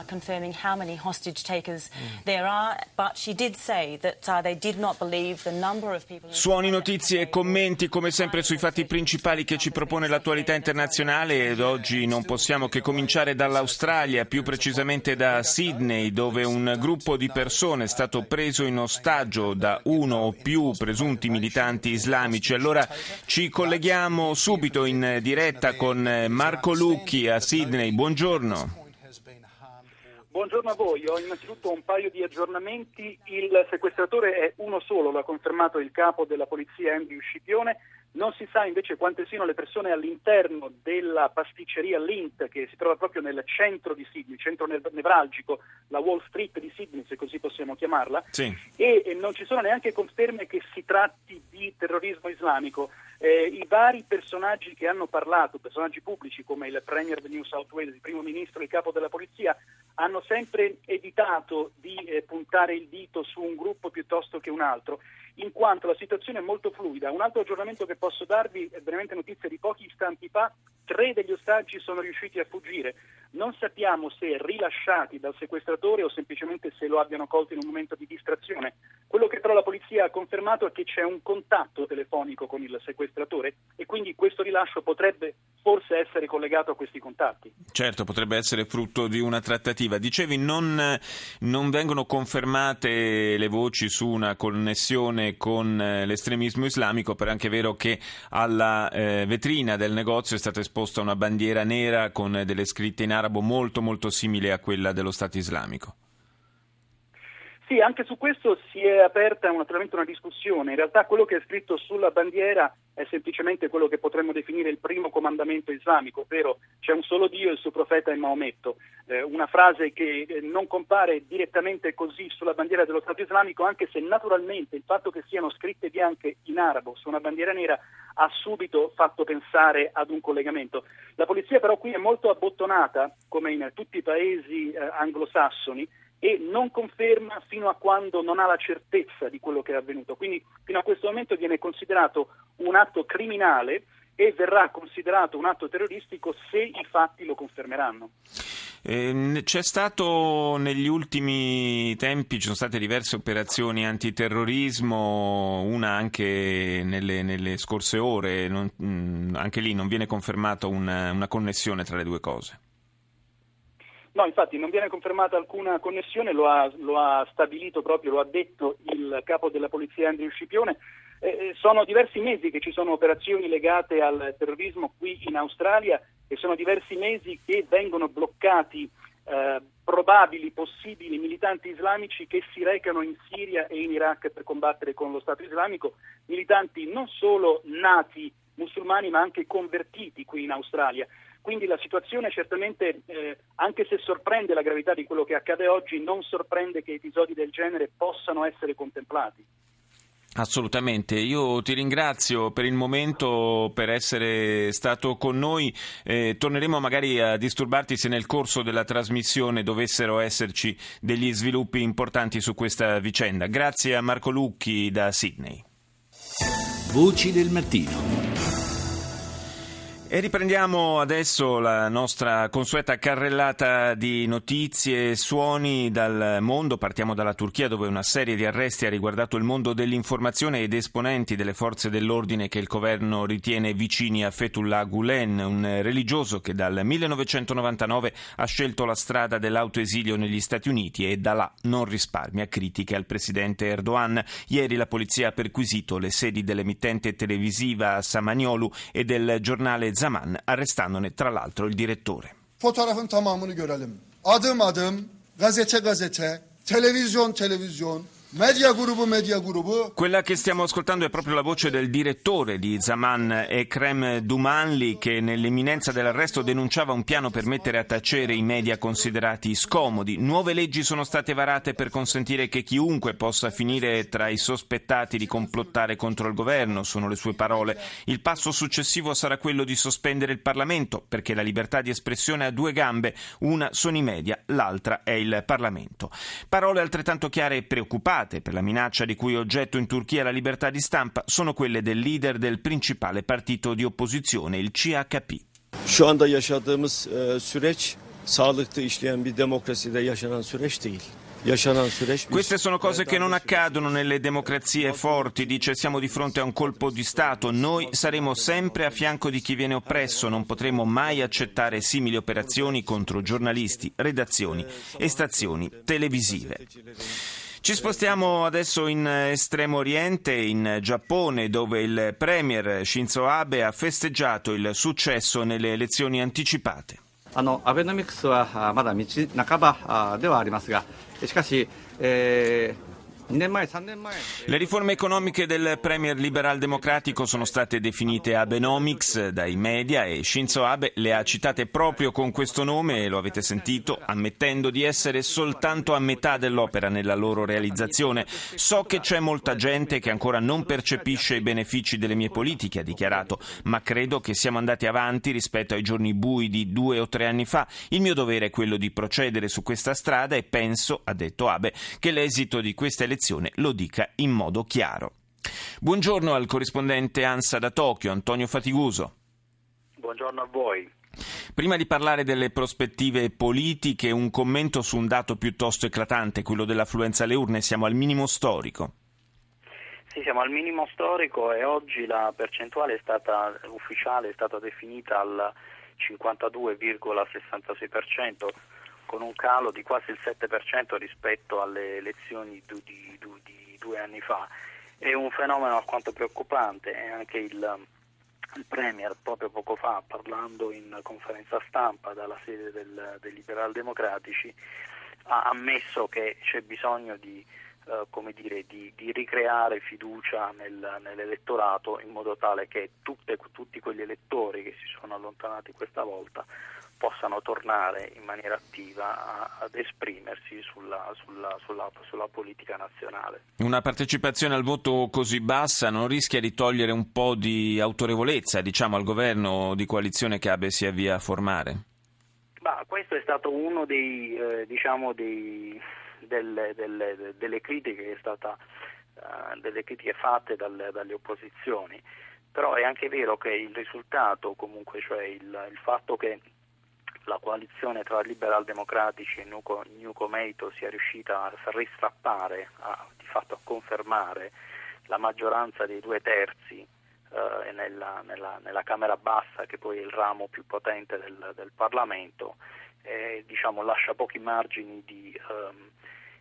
Uh, confirming how many hostage takers there are, but she did say that uh, they did not believe the number of people. Suoni, notizie e commenti come sempre sui fatti principali che ci propone l'attualità internazionale ed oggi non possiamo che cominciare dall'Australia, più precisamente da Sydney, dove un gruppo di persone è stato preso in ostaggio da uno o più presunti militanti islamici. Allora ci colleghiamo subito in diretta con Marco Lucchi a Sydney. Buongiorno. Buongiorno a voi, ho innanzitutto un paio di aggiornamenti. Il sequestratore è uno solo, lo ha confermato il capo della polizia Andrew Scipione. Non si sa invece quante siano le persone all'interno della pasticceria Lint che si trova proprio nel centro di Sydney, centro nevralgico, la Wall Street di Sydney, se così possiamo chiamarla. Sì. E, e non ci sono neanche conferme che si tratti di terrorismo islamico. Eh, I vari personaggi che hanno parlato, personaggi pubblici come il Premier di New South Wales, il Primo Ministro, il Capo della Polizia, hanno sempre evitato di eh, puntare il dito su un gruppo piuttosto che un altro, in quanto la situazione è molto fluida. Un altro aggiornamento che posso darvi è veramente notizia di pochi istanti fa, tre degli ostaggi sono riusciti a fuggire. Non sappiamo se rilasciati dal sequestratore o semplicemente se lo abbiano colto in un momento di distrazione. Quello che però la polizia ha confermato è che c'è un contatto telefonico con il sequestratore e quindi questo rilascio potrebbe forse essere collegato a questi contatti. Certo, potrebbe essere frutto di una trattativa. Dicevi, non, non vengono confermate le voci su una connessione con l'estremismo islamico, però è anche vero che alla eh, vetrina del negozio è stata esposta una bandiera nera con delle scritte in arabo molto molto simili a quella dello Stato islamico. Sì, anche su questo si è aperta naturalmente una discussione. In realtà quello che è scritto sulla bandiera è semplicemente quello che potremmo definire il primo comandamento islamico, ovvero c'è un solo Dio e il suo profeta è Maometto. Eh, una frase che eh, non compare direttamente così sulla bandiera dello Stato islamico, anche se naturalmente il fatto che siano scritte bianche in arabo su una bandiera nera ha subito fatto pensare ad un collegamento. La polizia però qui è molto abbottonata, come in tutti i paesi eh, anglosassoni, e non conferma fino a quando non ha la certezza di quello che è avvenuto. Quindi fino a questo momento viene considerato un atto criminale e verrà considerato un atto terroristico se i fatti lo confermeranno. Eh, c'è stato negli ultimi tempi, ci sono state diverse operazioni antiterrorismo, una anche nelle, nelle scorse ore, non, mh, anche lì non viene confermata una, una connessione tra le due cose. No, infatti non viene confermata alcuna connessione, lo ha, lo ha, stabilito proprio, lo ha detto il capo della polizia Andrew Scipione. Eh, sono diversi mesi che ci sono operazioni legate al terrorismo qui in Australia e sono diversi mesi che vengono bloccati eh, probabili, possibili militanti islamici che si recano in Siria e in Iraq per combattere con lo Stato islamico, militanti non solo nati musulmani ma anche convertiti qui in Australia. Quindi la situazione certamente, eh, anche se sorprende la gravità di quello che accade oggi, non sorprende che episodi del genere possano essere contemplati. Assolutamente, io ti ringrazio per il momento, per essere stato con noi. Eh, torneremo magari a disturbarti se nel corso della trasmissione dovessero esserci degli sviluppi importanti su questa vicenda. Grazie a Marco Lucchi da Sydney. Voci del mattino. E riprendiamo adesso la nostra consueta carrellata di notizie e suoni dal mondo. Partiamo dalla Turchia dove una serie di arresti ha riguardato il mondo dell'informazione ed esponenti delle forze dell'ordine che il governo ritiene vicini a Fethullah Gulen, un religioso che dal 1999 ha scelto la strada dell'autoesilio negli Stati Uniti e da là non risparmia critiche al presidente Erdogan. Ieri la polizia ha perquisito le sedi dell'emittente televisiva Samaniolu e del giornale Zaman, arrestandone tra l'altro il direttore. Fotoğrafın tamamını görelim. Adım adım, gazete gazete, televizyon televizyon, Media Group, Media Group. Quella che stiamo ascoltando è proprio la voce del direttore di Zaman, Ekrem Dumanli, che nell'imminenza dell'arresto denunciava un piano per mettere a tacere i media considerati scomodi. Nuove leggi sono state varate per consentire che chiunque possa finire tra i sospettati di complottare contro il governo, sono le sue parole. Il passo successivo sarà quello di sospendere il Parlamento, perché la libertà di espressione ha due gambe, una sono i media, l'altra è il Parlamento. Parole altrettanto chiare e preoccupanti per la minaccia di cui è oggetto in Turchia la libertà di stampa sono quelle del leader del principale partito di opposizione, il CHP. Şu anda yaşadığımız e, süreç sağlıklı işleyen bir demokraside yaşanan süreç değil. Queste sono cose che non accadono nelle democrazie forti, dice siamo di fronte a un colpo di Stato, noi saremo sempre a fianco di chi viene oppresso, non potremo mai accettare simili operazioni contro giornalisti, redazioni e stazioni televisive. Ci spostiamo adesso in Estremo Oriente, in Giappone, dove il premier Shinzo Abe ha festeggiato il successo nelle elezioni anticipate. あのアベノミクスはまだ道半ばではありますが、しかし、えー le riforme economiche del premier liberal democratico sono state definite Abenomics dai media e Shinzo Abe le ha citate proprio con questo nome, lo avete sentito, ammettendo di essere soltanto a metà dell'opera nella loro realizzazione. So che c'è molta gente che ancora non percepisce i benefici delle mie politiche, ha dichiarato, ma credo che siamo andati avanti rispetto ai giorni bui di due o tre anni fa. Il mio dovere è quello di procedere su questa strada e penso, ha detto Abe, che l'esito di questa elezione lo dica in modo chiaro. Buongiorno al corrispondente ANSA da Tokyo, Antonio Fatiguso. Buongiorno a voi. Prima di parlare delle prospettive politiche, un commento su un dato piuttosto eclatante, quello dell'affluenza alle urne. Siamo al minimo storico. Sì, siamo al minimo storico e oggi la percentuale è stata, ufficiale è stata definita al 52,66% con un calo di quasi il 7% rispetto alle elezioni di, di, di, due anni fa. È un fenomeno alquanto preoccupante e anche il, il Premier proprio poco fa, parlando in conferenza stampa dalla sede del, dei liberal democratici, ha ammesso che c'è bisogno di, come dire, di, di ricreare fiducia nel, nell'elettorato in modo tale che tutte, tutti quegli elettori che si sono allontanati questa volta possano tornare in maniera attiva a, ad esprimersi sulla, sulla, sulla, sulla, politica nazionale. Una partecipazione al voto così bassa non rischia di togliere un po' di autorevolezza diciamo, al governo di coalizione che Abe si avvia a formare? Bah, questo è stato uno dei, eh, diciamo dei, delle, delle, delle, critiche stata, uh, delle critiche fatte dalle, dalle opposizioni. Però è anche vero che il risultato comunque cioè il, il fatto che la coalizione tra liberal democratici e New Comeito sia riuscita a ristrappare, a, di fatto a confermare la maggioranza dei due terzi eh, nella, nella, nella, Camera Bassa, che poi è il ramo più potente del, del Parlamento, eh, diciamo, lascia pochi margini di, ehm,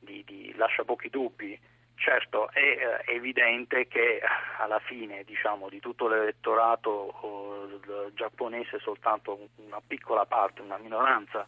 di, di, lascia pochi dubbi Certo, è, eh, evidente che alla fine diciamo, di tutto l'elettorato oh, giapponese soltanto una piccola parte, una minoranza,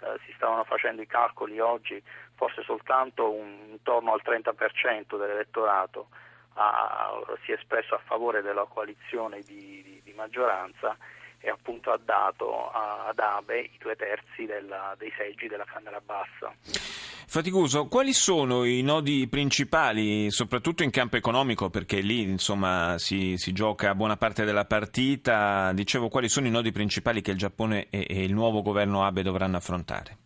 eh, si stavano facendo i calcoli oggi, forse soltanto un, intorno al 30% dell'elettorato ha, si è espresso a favore della coalizione di, di, di maggioranza e appunto ha dato a, ad Abe i due terzi della, dei seggi della Camera Bassa. Faticoso, quali sono i nodi principali, soprattutto in campo economico, perché lì insomma si, si gioca buona parte della partita, dicevo quali sono i nodi principali che il Giappone e, e il nuovo governo Abe dovranno affrontare?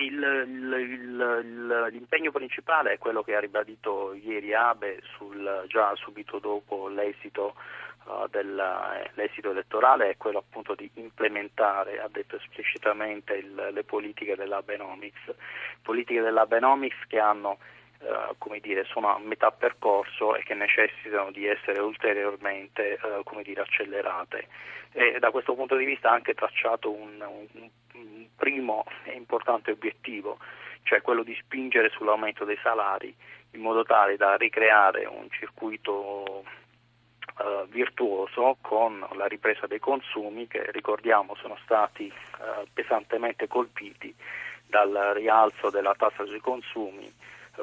Il, il, il, l'impegno principale è quello che ha ribadito ieri Abe sul, già subito dopo l'esito uh, dell'esito elettorale è quello appunto di implementare, ha detto esplicitamente il, le politiche dell'Abenomics, politiche dell'Abenomics che hanno Uh, come dire, sono a metà percorso e che necessitano di essere ulteriormente uh, come dire, accelerate. E da questo punto di vista ha anche tracciato un, un, un, primo e importante obiettivo, cioè quello di spingere sull'aumento dei salari in modo tale da ricreare un circuito eh, virtuoso con la ripresa dei consumi che ricordiamo sono stati eh, pesantemente colpiti dal rialzo della tassa sui consumi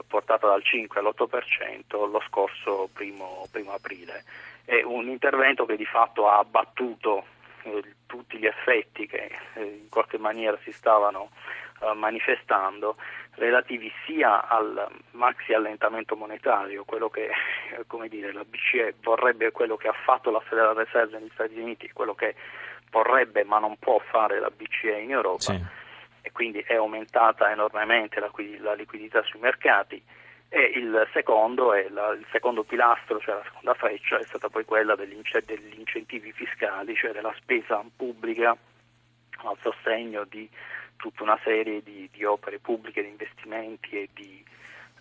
portata dal 5 all'8% lo scorso primo, primo aprile. È un intervento che di fatto ha abbattuto eh, tutti gli effetti che eh, in qualche maniera si stavano eh, manifestando relativi sia al maxi allentamento monetario, quello che come dire, la BCE vorrebbe, quello che ha fatto la Federal Reserve negli Stati Uniti, quello che vorrebbe ma non può fare la BCE in Europa sì. e quindi è aumentata enormemente la, la liquidità sui mercati e il secondo, la, il secondo pilastro, cioè la seconda freccia, è stata poi quella degli, degli incentivi fiscali, cioè della spesa pubblica al sostegno di tutta una serie di, di opere pubbliche, di investimenti e di,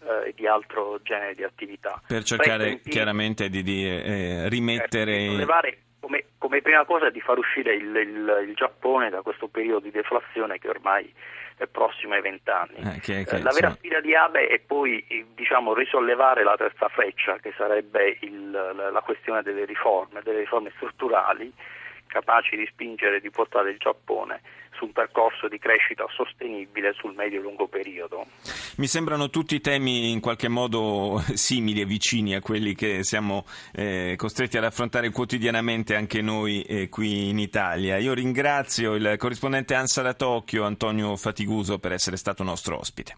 eh, di altro genere di attività. Per cercare chiaramente di, di eh, rimettere... Certo, come, come, prima cosa di far uscire il, il, il, Giappone da questo periodo di deflazione che ormai è prossimo ai vent'anni. Eh, che, che, la vera sì. sfida di Abe è poi diciamo, risollevare la terza freccia, che sarebbe il, la, la questione delle riforme, delle riforme strutturali capaci di spingere e di portare il Giappone su un percorso di crescita sostenibile sul medio-lungo periodo. Mi sembrano tutti temi in qualche modo simili e vicini a quelli che siamo eh, costretti ad affrontare quotidianamente anche noi eh, qui in Italia. Io ringrazio il corrispondente ANSA da Tokyo, Antonio Fatiguso, per essere stato nostro ospite.